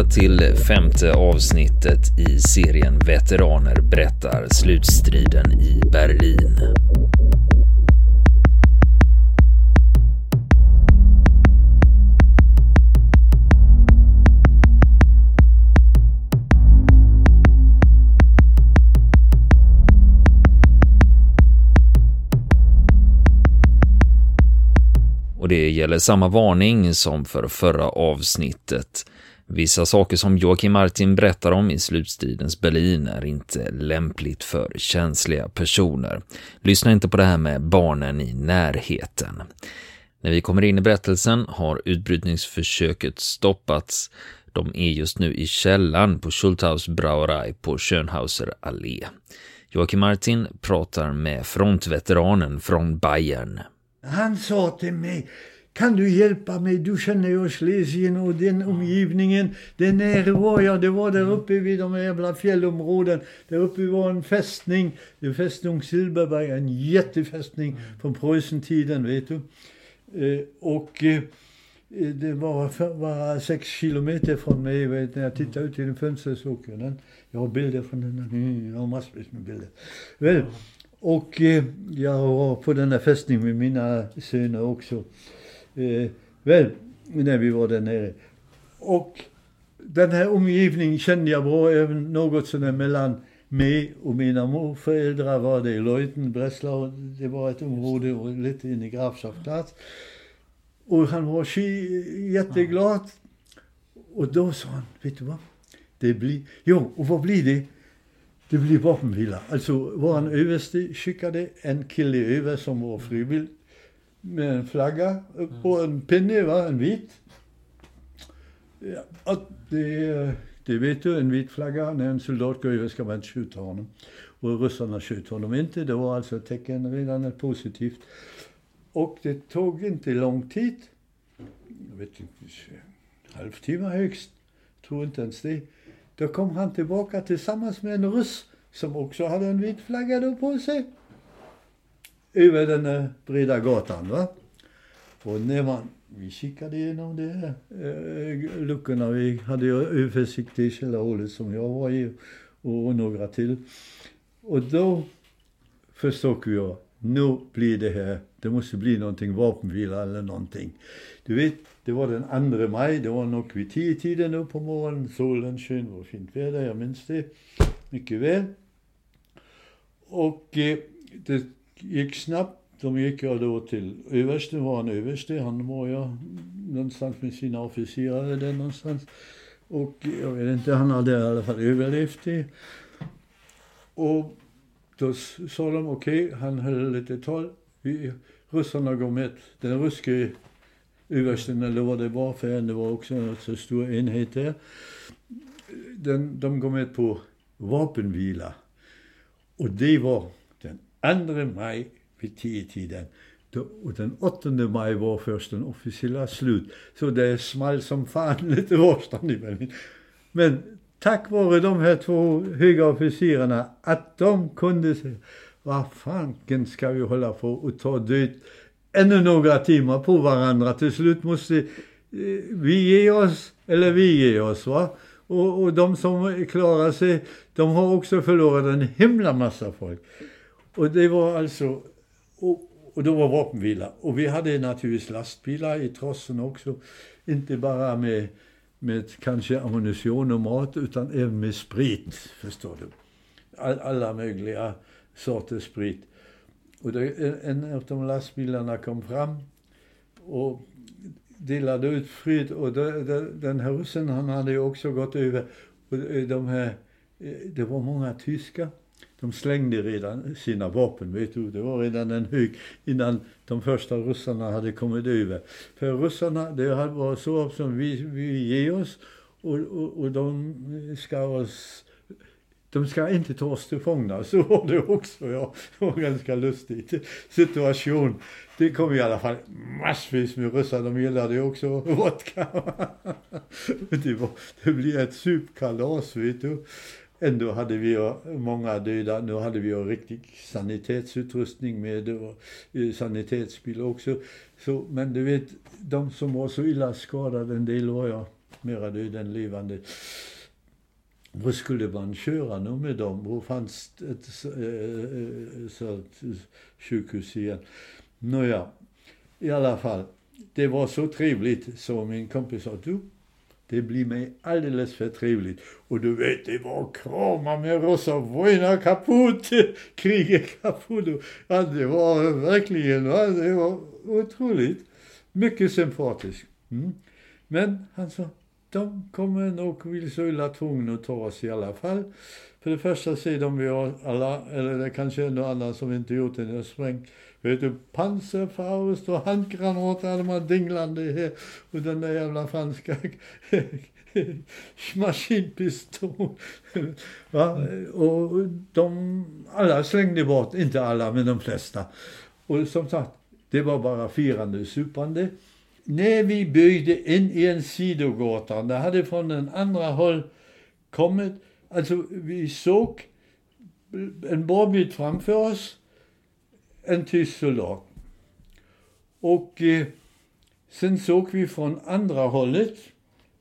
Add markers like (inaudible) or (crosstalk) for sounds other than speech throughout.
Välkomna till femte avsnittet i serien Veteraner berättar slutstriden i Berlin. Och det gäller samma varning som för förra avsnittet. Vissa saker som Joakim Martin berättar om i slutstridens Berlin är inte lämpligt för känsliga personer. Lyssna inte på det här med barnen i närheten. När vi kommer in i berättelsen har utbrytningsförsöket stoppats. De är just nu i källan på Schulthaus Brauerei på Schönhauser allé. Joakim Martin pratar med frontveteranen från Bayern. Han sa till mig, kan du hjälpa mig? Du känner ju Schlesien och den omgivningen. Det nere var jag, det var där uppe vid de jävla fjällområden. Där uppe var en fästning, det fästning Silberberg, en jättefästning från Preussentiden, vet du. Eh, och eh, eh det var bara sex kilometer från mig, vet, när jag tittade ut genom fönstret såg jag den. Jag har bilder från den, jag har massvis med bilder. Väl, och eh, jag var på den där fästningen med mina söner också. Eh, väl, när vi var där nere. Och den här omgivningen kände jag bra, även något sådär mellan mig och mina morföräldrar var det i Leuten, Breslau. Det var ett område och lite in i Grafschaftplatz. Och han var jätteglad. Och då sa han, vet du vad? Det blir, jo, och vad blir det? Det blir vapenvila. Alltså våran överste skickade en kille över som var frivillig med en flagga och en pinne, va? en vit. Ja, det, det vet du, en vit flagga, när en soldat går över ska man inte skjuta honom. Och ryssarna sköt honom inte, det var alltså ett tecken redan ett positivt. Och det tog inte lång tid, jag vet inte, halvtimme högst, tror inte ens det då kom han tillbaka tillsammans med en ryss som också hade en vit flagga då på sig. Över den eh, breda gatan. Va? Och när man, vi kikade igenom de här eh, luckorna. Vi hade ju översikt i källarhålet som jag var i och några till. Och då förstod jag, nu blir det här, det måste bli någonting vapenvila eller någonting. Du vet, det var den 2 maj, det var nog vid tio tiden nu på morgonen. Solen skön var fint väder, jag minns det mycket väl. Och eh, det gick snabbt. De gick jag då till överste, var en överste, han var jag någonstans med sina officerare där någonstans. Och jag vet inte, han hade i alla fall överlevt det. Och då sa de okej, okay, han höll lite tal. Vi, ryssarna går med. Den ryske översten, eller vad det var för en, det var också en så stor enhet där. Den, de går med på vapenvila. Och det var 2 maj vid 10-tiden. Och den 8 maj var först den officiella slut. Så det small som fan (laughs) lite varstans i Berlin. Men tack vare de här två höga officerarna, att de kunde säga, vad fanken ska vi hålla på och ta död ännu några timmar på varandra. Till slut måste eh, vi ge oss, eller vi ge oss. va. Och, och de som klarar sig, de har också förlorat en himla massa folk. Och det var alltså, och, och då var vapenvila. Och vi hade naturligtvis lastbilar i trossen också. Inte bara med, med kanske ammunition och mat, utan även med sprit, förstår du. All, alla möjliga sorters sprit. Och det, en av de lastbilarna kom fram och delade ut sprit. och det, det, den här ryssen han hade ju också gått över. Och de här, eh, det var många tyskar. De slängde redan sina vapen, vet du. Det var redan en hög innan de första ryssarna hade kommit över. För ryssarna, det var så som vi, vi ger oss och, och, och de ska oss de ska inte ta oss till fångna. Så var det också, ja. Det var en ganska lustig situation. Det kom i alla fall massvis med ryssar. De gillade ju också vodka. (laughs) Det, var, det blev ett supkalas, vet du. Ändå hade vi många döda. Nu hade vi ju riktig sanitetsutrustning med och eh, sanitetsbil också. Så, men du vet, de som var så illa skadade, en del var jag mera döda än levande. Var skulle man köra nu med dem? Då fanns ett eh, eh, sånt sjukhus igen? Nåja, i alla fall. Det var så trevligt så min kompis sa, du, det blir mig alldeles för trevligt. Och du vet, det var kramar med rosa vojna kaputt, (laughs) kriget kaputt. Ja, det var verkligen, ja, det var otroligt. Mycket sympatiskt. Mm. Men han sa, de kommer nog vill så illa tvungna att ta oss i alla fall. För det första ser de vi har alla, eller det kanske är någon annan som inte gjort det, sprängt Vet du, Panzerfaust och handgranater hade man dinglande här. Och den där jävla franska (laughs) maskinpistol. Va? Och de, alla slängde bort, inte alla men de flesta. Och som sagt, det var bara firande och supande. När vi byggde in i en sidogata, det hade från den andra håll kommit, alltså vi såg en bra bit framför oss en tysk soldat. Och eh, sen såg vi från andra hållet,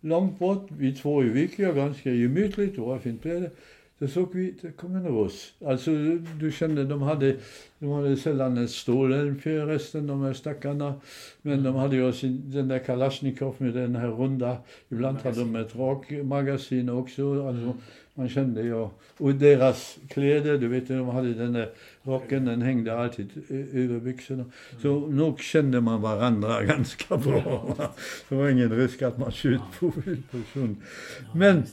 långt bort, vid Tvåjvik, ganska gemytligt, det var fint blev det. Då såg vi, det kom en russ. Alltså du kände, de hade, de hade sällan ett stålhjälm förresten, de här stackarna. Men de hade ju sin, den där Kalashnikov med den här runda, ibland hade de ett rakmagasin också. Alltså, man kände ja, och deras kläder, du vet de hade den där rocken, den hängde alltid över byxorna. Så nog kände man varandra (laughs) ganska bra. Det var ingen risk att man sköt på fel person. Men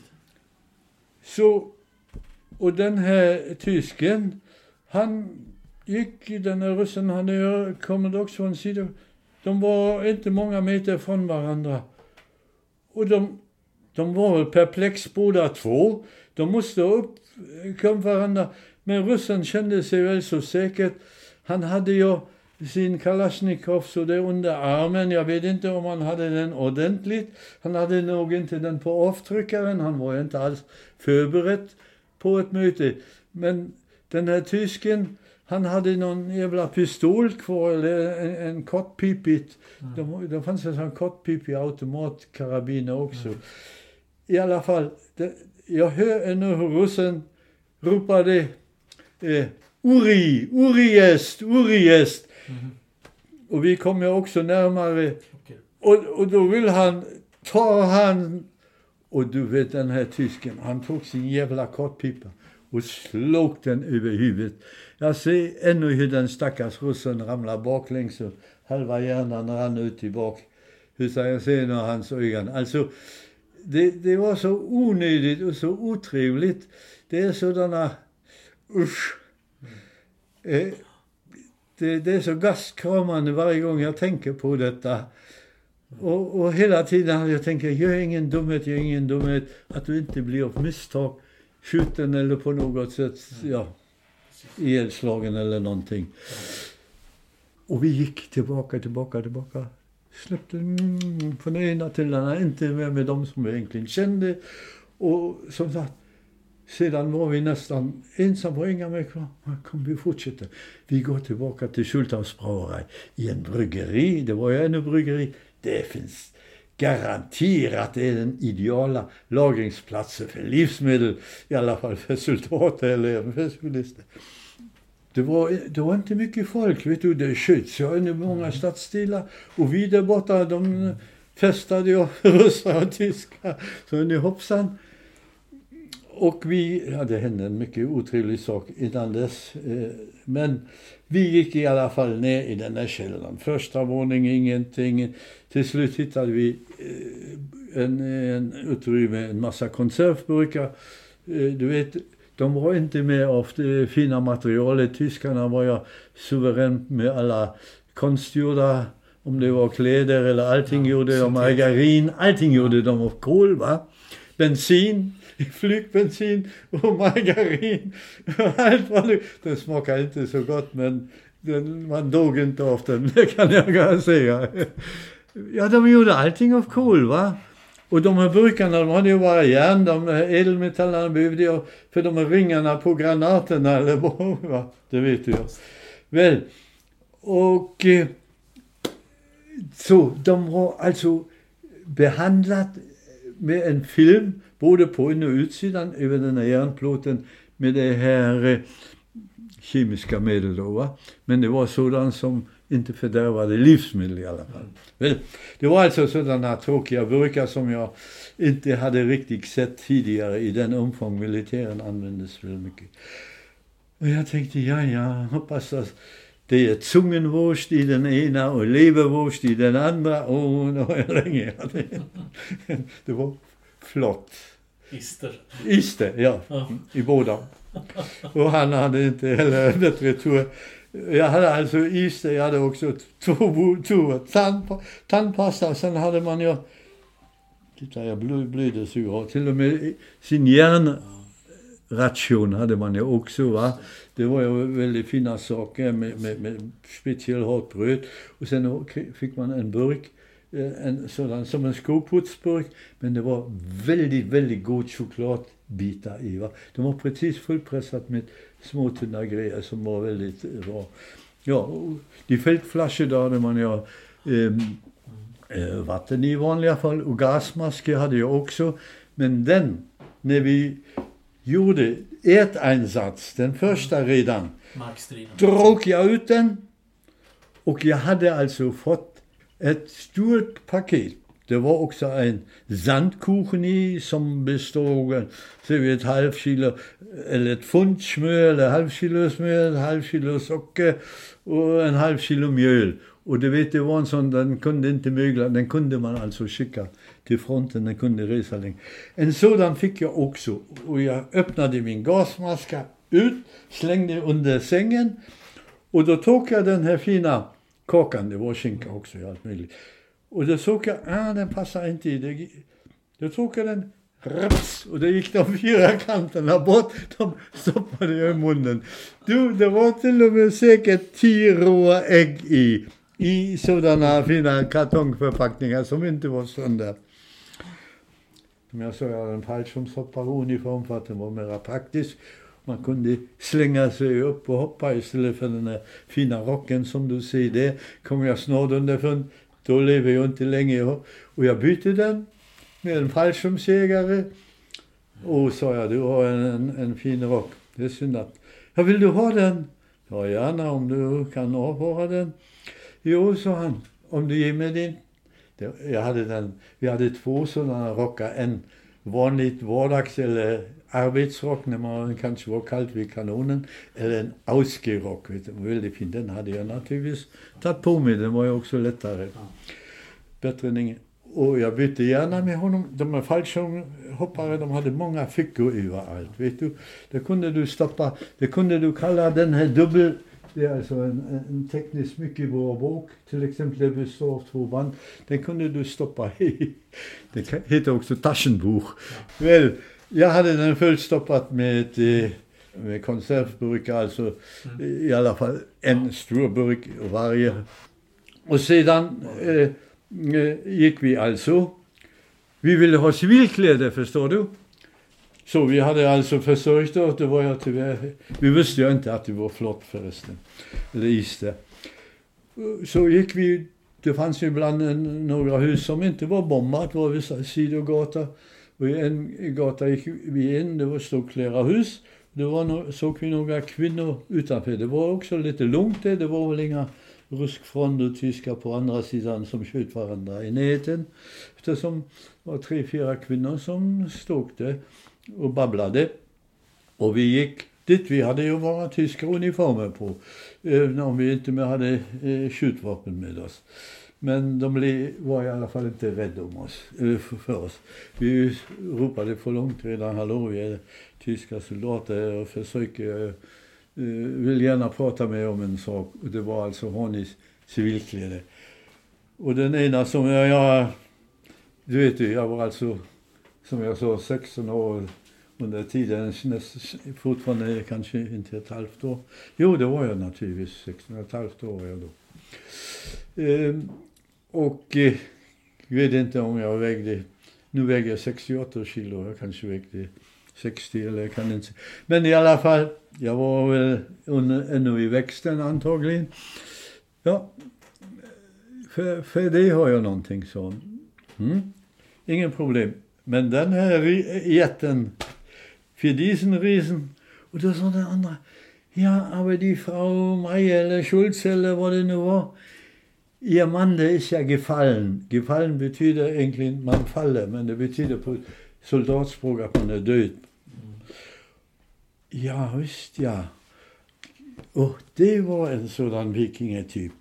så, och den här tysken, han gick, den här ryssen, han kommer också från sidan. De var inte många meter från varandra. Och de, de var väl perplex båda två. De måste upp, kom varandra. Men ryssen kände sig väl så säkert. Han hade ju sin Kalashnikov så det under armen. Jag vet inte om han hade den ordentligt. Han hade nog inte den på avtryckaren. Han var inte alls förberedd på ett möte. Men den här tysken, han hade någon jävla pistol kvar, eller en, en kortpipigt. Mm. Det, fanns en sån kortpipig automatkarabiner också. Mm. I alla fall, det, jag hör ännu hur ryssen ropade eh, Uri, Uriest, Uriest. Mm. Och vi kommer också närmare. Okay. Och, och då vill han ta han och du vet den här tysken, han tog sin jävla kortpipa och slog den över huvudet. Jag ser ännu hur den stackars russen ramlar baklänges och halva hjärnan rann ut tillbaka. Hur jag ser när hans ögon. Alltså, det, det var så onödigt och så otrevligt. Det är sådana, usch. Eh, det, det, är så gastkramande varje gång jag tänker på detta. Och, och hela tiden jag tänkt, gör ingen dumhet, gör ingen dumhet. Att du inte blir av misstag skjuten eller på något sätt, ja, ihjälslagen eller någonting. Och vi gick tillbaka, tillbaka, tillbaka släppte mm, från ena till den andra, inte med, med dem som vi egentligen kände. Och som sagt, sedan var vi nästan ensamma, inga mer kvar. Kom, vi fortsätter. Vi går tillbaka till Schulthaus brauerei i en bryggeri. Det var ju ännu bryggeri. Det finns garanterat det är den ideala lagringsplatsen för livsmedel. I alla fall för soldater eller för solister. Det var, det var inte mycket folk, vet du. Det sköts ju i många stadsdelar. Och vi där borta, de festade ju (laughs) ryssar och tyskar. Så nu hoppsan. Och vi, ja det hände en mycket otrevlig sak innan dess. Eh, men vi gick i alla fall ner i den där källaren. Första våningen, ingenting. Till slut hittade vi eh, en, en utrymme, en massa konservburkar. Eh, du vet, de var inte med av det fina materialet. Tyskarna var ju suveränt med alla konstgjorda, om det var kläder eller allting ja, gjorde de, margarin, allting gjorde de av kol va. Bensin, flygbensin och margarin. Allt var. Den smakade inte så gott men den, man dog inte av den, (laughs) det kan jag säga. Ja, de gjorde allting av kol va. Och de här burkarna, de hade ju bara järn, de här ädelmetallerna behövde jag för de här ringarna på granaterna eller (laughs) vad, det vet du ja. Väl, och eh, så de har alltså behandlat med en film, både på in och utsidan, över den här järnplåten med det här eh, kemiska medel då. Va? Men det var sådant som inte fördärvade livsmedel i alla fall. Mm. Det var alltså sådana tråkiga burkar som jag inte hade riktigt sett tidigare i den omfång militären användes väldigt mycket. Och jag tänkte, ja, ja, hoppas att det är zungenwurst i den ena och leverwurst i den andra. Och nu har jag länge (laughs) Det var flott. Ister. Ister, ja. ja. I båda. Och han hade inte heller (laughs) bättre tur. Jag hade alltså ister, jag hade också två, två tand, tandpasta. Sen hade man ju, titta jag blöder så jag till och med sin järnration hade man ju också va. Det var ju väldigt fina saker med, med, med speciellt hårt bröd. Och sen fick man en burk en sådan, som en skoputsburk. Men det var väldigt, väldigt god chokladbitar i. Va? De var precis fullpressat med små tunna grejer som var väldigt bra. Ja, de fältflaskor där hade man ja ehm, eh, vatten i vanliga fall och gasmasker hade jag också. Men den, när vi gjorde äteinsats, den första redan, drog jag ut den och jag hade alltså fått ett stort paket. Det var också en sandkuchen i som bestod så ett halvt kilo, eller ett pund smör, eller halv kilo smör, ett halvt kilo socker och en halv kilo mjöl. Och du vet, det var en sån, den kunde inte mögla, den kunde man alltså skicka till fronten, den kunde resa länge. En sådan fick jag också och jag öppnade min gasmaska ut, slängde under sängen och då tog jag den här fina kakan, det var skinka också, allt möjligt. Och då såg jag, ah, den passar inte i. Det. Då tog jag den, raps, och då gick de fyra kanterna bort. De stoppade jag i munnen. Du, det var till och med säkert tio råa ägg i. I sådana fina kartongförpackningar som inte var sönder. Som jag sa, jag hade en fallskärmshopparuniform för att den var mera praktisk. Man kunde slänga sig upp och hoppa istället för den där fina rocken som du ser där. Kom jag snart underfund, då lever jag inte länge. Och jag bytte den med en fallskärmsjägare. Och sa jag, du har en, en, en fin rock. Det är synd att... Ja, vill du ha den? Ja, gärna om du kan avvara den. Jo, sa han, om du ger mig din. Jag hade den, vi hade två sådana rockar. En vanligt vardags eller arbetsrock när man kanske var kallt vid kanonen. Eller en ausgerock, vet du, väldigt fin. Den hade jag naturligtvis tagit på mig, den var ju också lättare. Bättre än ingen. Och jag bytte gärna med honom. De här fallskärmshoppare, de hade många fickor överallt, vet du. Det kunde du stoppa, det kunde du kalla den här dubbel det är alltså en, en tekniskt mycket bra bok. Till exempel består av två band. Den kunde du stoppa (laughs) i. Det heter också Taschenbuch. Väl, jag hade den fullstoppat med, eh, med konservburkar, alltså mm. i alla fall en stor burk varje. Och sedan eh, eh, gick vi alltså. Vi ville ha civilkläder, förstår du. Så vi hade alltså försörjt oss, det var jag tyvärr, vi visste ju inte att det var flott förresten, eller is där. Så gick vi, det fanns ju ibland några hus som inte var bombat, det var vissa sidogata. Och en gata gick vi in, det var stod flera hus. Då var no, såg vi några kvinnor utanför. Det var också lite lugnt det. det var väl inga ryskfronter, tyskar på andra sidan som sköt varandra i näten. Eftersom det var tre, fyra kvinnor som stod där och babblade. Och vi gick dit. Vi hade ju våra tyska uniformer på, även om vi inte hade eh, skjutvapen med oss. Men de var i alla fall inte rädda om oss, för oss. Vi ropade för långt redan, hallå vi är tyska soldater och försöker, eh, vill gärna prata med er om en sak. Det var alltså har ni civilkläder. Och den ena som jag, jag du vet ju, jag var alltså som jag sa, 16 år under tiden, fortfarande kanske inte ett halvt år. Jo, det var jag naturligtvis, 16 och ett halvt år var jag då. Ehm, och eh, jag vet inte om jag vägde, nu väger jag 68 kilo, jag kanske vägde 60 eller jag kan inte Men i alla fall, jag var väl ännu i växten antagligen. Ja, för, för det har jag någonting så. Mm. Ingen problem. Men den här jätten, för diesen Riesen. Och då sa den andra, ja, aber die Frau Meier eller Schulze eller vad det nu var, ihr Mann, der ist ja gefallen. Gefallen betyder egentligen man faller, men det betyder på soldatspråk att man är död. Ja, visst ja. Och det var en sådan vikingetyp.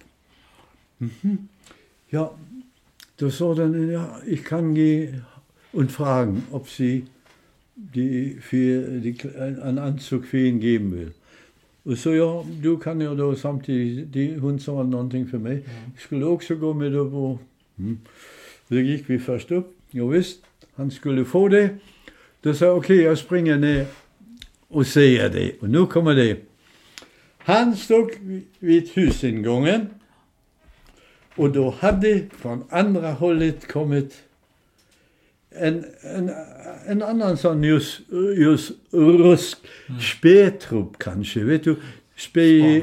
Mm -hmm. Ja, då sa den, ja, ich kann gehen und fragen, ob sie die, für die, einen Anzug för ihn geben will. Och så ja, du kan jag då samtidigt, de, hon sa någonting för mig. Mm. Jag skulle också gå med upp och... Mm. Då gick vi först upp. Jo visst, han skulle få det. Då sa jag okej, okay, jag springer ner och säger det. Och nu kommer det. Han stod vid husingången och då hade från andra hållet kommit en, en, en annan sån just, just rysk mm. spetrupp kanske, vet du. Spe,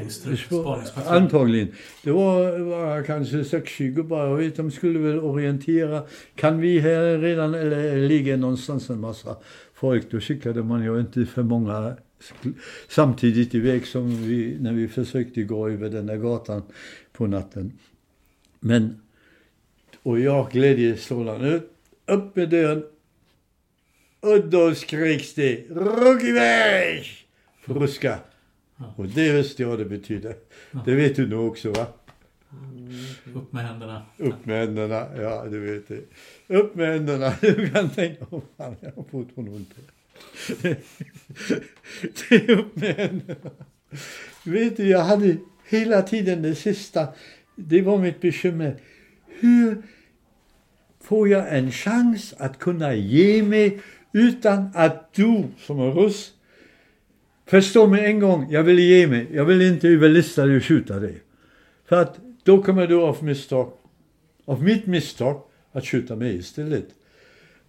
antagligen. Det var, var kanske sex, 20 bara. Vet, de skulle väl orientera. Kan vi här redan, eller ligger någonstans en massa folk, då skickade man ju inte för många samtidigt iväg som vi, när vi försökte gå över den där gatan på natten. Men, och jag glädjestrålande ut, upp med dörren och då skriks det rugg iväg! På ryska. Och det visste jag det betyder. Det vet du nog också va? Mm, upp med händerna. Upp med händerna, ja du vet det. Upp med händerna. (laughs) Du kan tänka, åh fan jag har fortfarande ont. (laughs) det är upp med händerna. Vet du, jag hade hela tiden det sista, det var mitt bekymmer. Hur får jag en chans att kunna ge mig utan att du som är russ förstår mig en gång, jag vill ge mig, jag vill inte överlista dig och skjuta dig. För att då kommer du av misstag, av mitt misstag, att skjuta mig istället.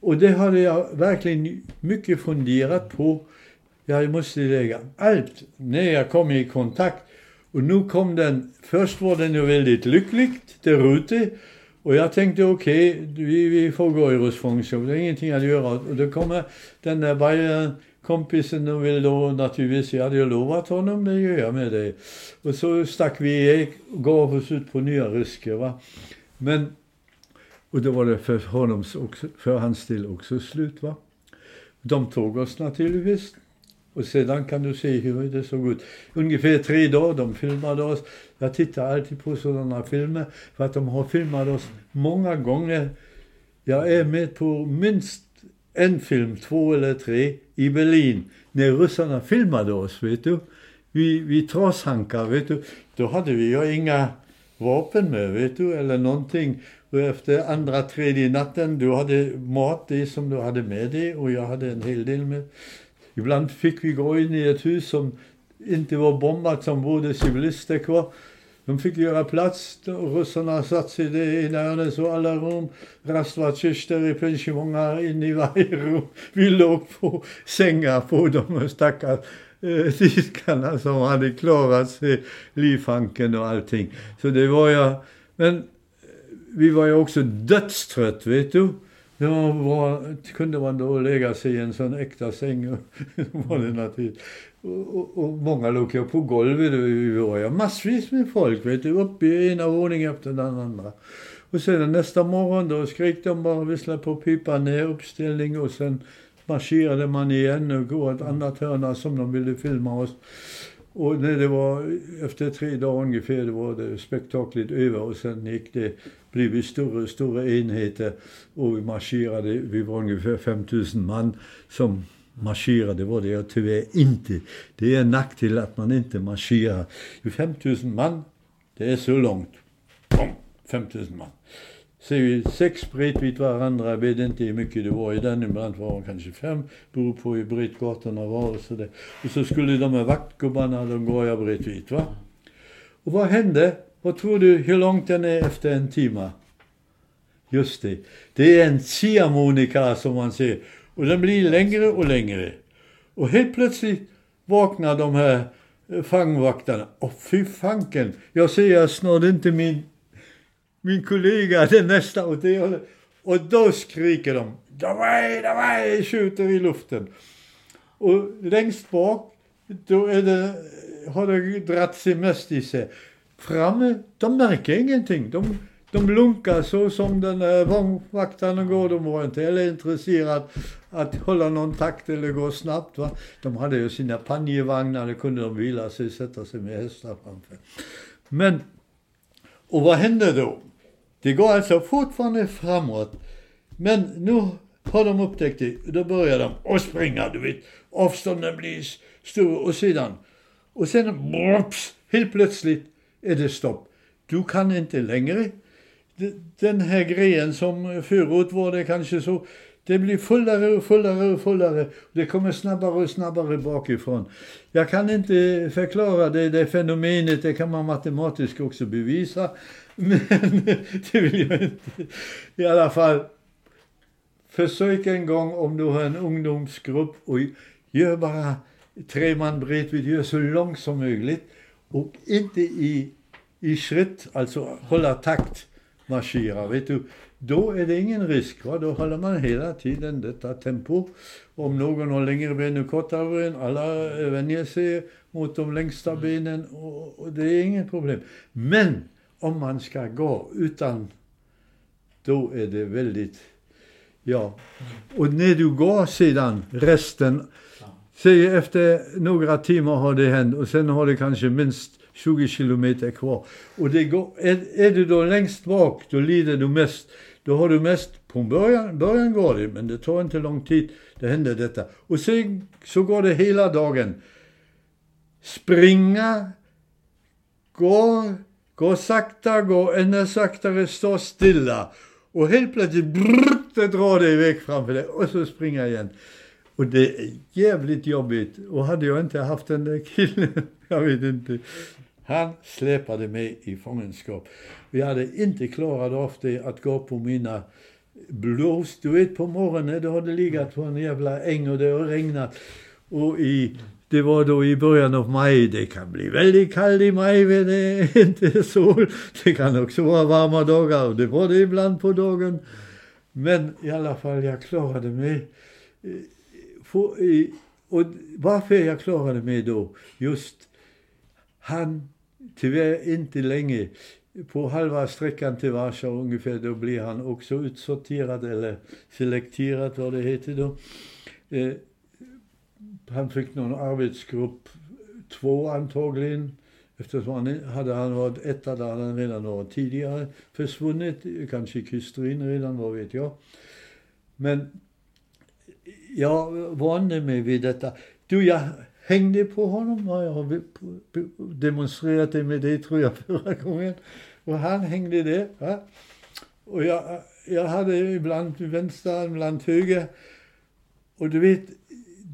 Och det hade jag verkligen mycket funderat på. Jag måste lägga allt när jag kom i kontakt. Och nu kom den, först var den ju väldigt lyckligt där ute. Och jag tänkte okej, okay, vi, vi får gå i röstfångstjobb, det är ingenting att göra. Och då kommer den där Bayern kompisen och ville då naturligtvis, jag hade ju lovat honom, det gör jag med dig. Och så stack vi iväg och gav oss ut på nya risker. Va? Men och då var det för, honom också, för hans del också slut. Va? De tog oss naturligtvis. Och sedan kan du se hur det såg ut. Ungefär tre dagar, de filmade oss. Jag tittar alltid på sådana filmer för att de har filmat oss många gånger. Jag är med på minst en film, två eller tre, i Berlin. När ryssarna filmade oss, vet du. Vi, vi trashankar, vet du. Då hade vi ju inga vapen med, vet du, eller någonting. Och efter andra, tredje natten, du hade mat, det som du hade med dig och jag hade en hel del med. Ibland fick vi gå in i ett hus som inte var bombat, som bodde civilister kvar. De fick göra plats, ryssarna satt sig i det ena hörnet, så alla rum, rastvartsyster i pensioner in i varje rum. Vi låg på sängar på de stackars eh, tyskarna som hade klarat sig, livhanken och allting. Så det var jag, men eh, vi var ju också dödstrött, vet du. Det var, kunde man då lägga sig i en sån äkta säng. var det naturligt. Och, och, och, många låg ju på golvet. Vi var ju massvis med folk, vet du. Uppe i ena våningen efter den andra. Och sen nästa morgon då skrek de bara, visslade på pipan, ner uppställning och sen marscherade man igen och gå ett annat hörna som de ville filma oss. Och när det var efter tre dagar ungefär, det var det spektaklet över och sen gick det, blivit större och större enheter och vi marscherade, vi var ungefär 5000 man som marscherade var det jag tyvärr inte. Det är en nackdel att man inte marscherar. 5000 man, det är så långt. 5000 man ser vi sex bredvid varandra. Jag vet inte hur mycket det var i den. Ibland var det kanske fem. Beror på hur brett gatorna var och sådär. Och så skulle de här vaktgubbarna, de går jag bredvid va. Och vad hände? Vad tror du hur långt den är efter en timme? Just det. Det är en ziehharmonika som man ser. Och den blir längre och längre. Och helt plötsligt vaknar de här eh, fangvaktarna. Och fy fanken, jag ser snart inte min min kollega, den nästa, och det Och då skriker de Davaj, davaj, skjuter i luften. Och längst bak, då är det, har det dratt sig mest i sig. Framme, de märker ingenting. De, de lunkar så som den där vagnvaktaren går. De var inte heller intresserade att hålla någon takt eller gå snabbt. Va? De hade ju sina panjevagnar, där kunde de vila sig, sätta sig med hästar framför. Men, och vad hände då? Det går alltså fortfarande framåt. Men nu har de upptäckt det. Då börjar de att springa, du vet. Avstånden blir stora och sedan. Och sen, brops, helt plötsligt är det stopp. Du kan inte längre. Den här grejen som förut var det kanske så, det blir fullare och fullare och fullare. Det kommer snabbare och snabbare bakifrån. Jag kan inte förklara det, det fenomenet, det kan man matematiskt också bevisa. (laughs) Men det vill jag inte. I alla fall, försök en gång om du har en ungdomsgrupp och gör bara tre man bredvid, gör så långt som möjligt och inte i, i skritt, alltså hålla takt, marschera, vet du. Då är det ingen risk, va? då håller man hela tiden detta tempo. Om någon har längre ben och kortare ben, alla vänjer sig mot de längsta benen och, och det är inget problem. Men om man ska gå utan, då är det väldigt, ja. Och när du går sedan resten, säg efter några timmar har det hänt och sen har det kanske minst 20 kilometer kvar. Och det går, är, är du då längst bak, då lider du mest. Då har du mest, på början, början går det, men det tar inte lång tid, det händer detta. Och sen så går det hela dagen. Springa, gå, gå sakta, gå ännu saktare, stå stilla. Och helt plötsligt, brrr, det drar det iväg framför dig och så springa igen. Och det är jävligt jobbigt. Och hade jag inte haft den där killen, (laughs) jag vet inte. Han släpade mig i fångenskap. Vi hade inte klarat av det att gå på mina blås. Du vet på morgonen, då hade legat på en jävla äng och det har regnat. Och i, det var då i början av maj. Det kan bli väldigt kallt i maj, men det är (laughs) inte sol. Det kan också vara varma dagar och det var det ibland på dagen. Men i alla fall, jag klarade mig. Och varför jag klarade mig då? Just han, tyvärr inte länge, på halva sträckan till Warszawa ungefär, då blir han också utsorterad eller selekterad, vad det heter då. Eh, han fick någon arbetsgrupp, två antagligen, eftersom han hade han varit etta där hade han redan varit tidigare försvunnit, kanske i kystrin redan, vad vet jag. Men jag vande mig vid detta. Du, jag hängde på honom. Jag har demonstrerat det med dig, tror jag, (laughs) förra gången. Och han hängde där. Va? Och jag, jag hade ibland vänster, ibland höger. Och du vet,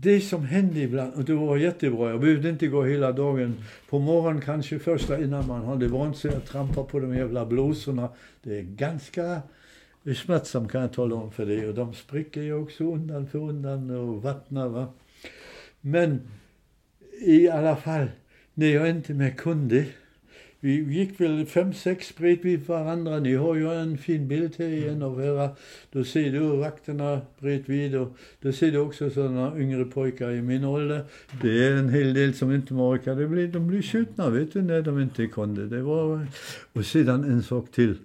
det som hände ibland, och det var jättebra, jag behövde inte gå hela dagen. På morgonen kanske första innan man hade vant sig att trampa på de jävla blåsorna. Det är ganska är smärtsamt kan jag tala om för dig. Och de spricker ju också undan för undan och vattnar. Va? Men i alla fall, när jag inte mer kunde. Vi gick väl fem, sex bredvid varandra. Ni har ju en fin bild här igen av era. Då ser du vakterna bredvid och då ser du också sådana yngre pojkar i min ålder. Det är en hel del som inte orkade. De blir, de blir skjutna, vet du, när de inte kunde. Det var... Och sedan en sak till.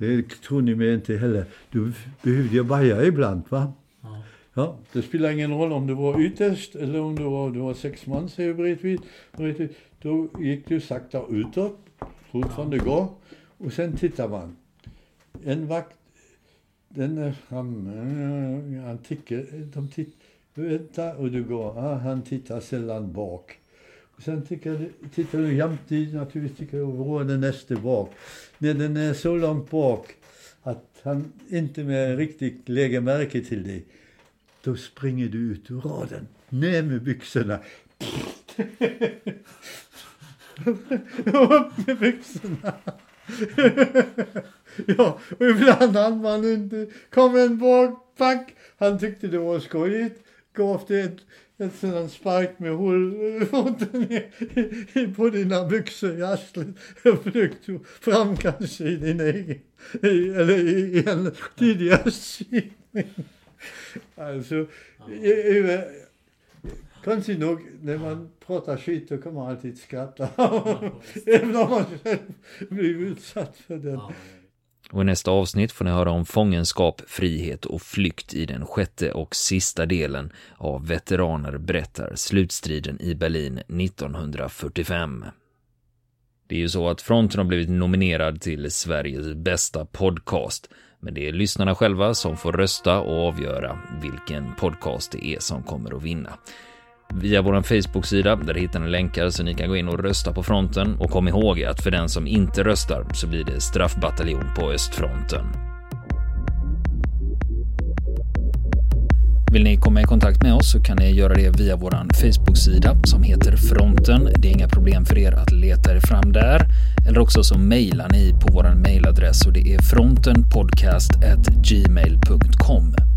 Det tror ni mig inte heller. Du behövde ju baja ibland, va? Ja, det spelar ingen roll om du var ytterst eller om du var, du var sex man, säger bredvid, bredvid. Då gick du sakta utåt, fortfarande ja. gå, och sen tittar man. En vakt, den är framme, han tickar, de tittar, vänta, och du går, ah, han tittar sällan bak. Sen sen tittar, tittar du jämtid, naturligtvis tycker du, var den nästa bak. När den är så långt bak att han inte mer riktigt lägger märke till dig, då springer du ut ur raden. Ner med byxorna. Upp med byxorna. ja, och ibland hann man inte. Kom en bakpack. Han tyckte det var skojigt. gav det ett, ett sådant spark med foten på dina byxor i arslet och försökte fram kanske i din egen, eller i en tidigare syning. Alltså, ja. konstigt nog, när man pratar skit då kan man alltid skratta. (laughs) Även om man själv blir utsatt för det. Och i nästa avsnitt får ni höra om fångenskap, frihet och flykt i den sjätte och sista delen av Veteraner berättar slutstriden i Berlin 1945. Det är ju så att Fronten har blivit nominerad till Sveriges bästa podcast, men det är lyssnarna själva som får rösta och avgöra vilken podcast det är som kommer att vinna via vår Facebook-sida. Där hittar ni länkar så ni kan gå in och rösta på fronten. Och kom ihåg att för den som inte röstar så blir det straffbataljon på östfronten. Vill ni komma i kontakt med oss så kan ni göra det via vår Facebook-sida som heter Fronten. Det är inga problem för er att leta er fram där. Eller också så mejlar ni på vår mejladress och det är frontenpodcast.gmail.com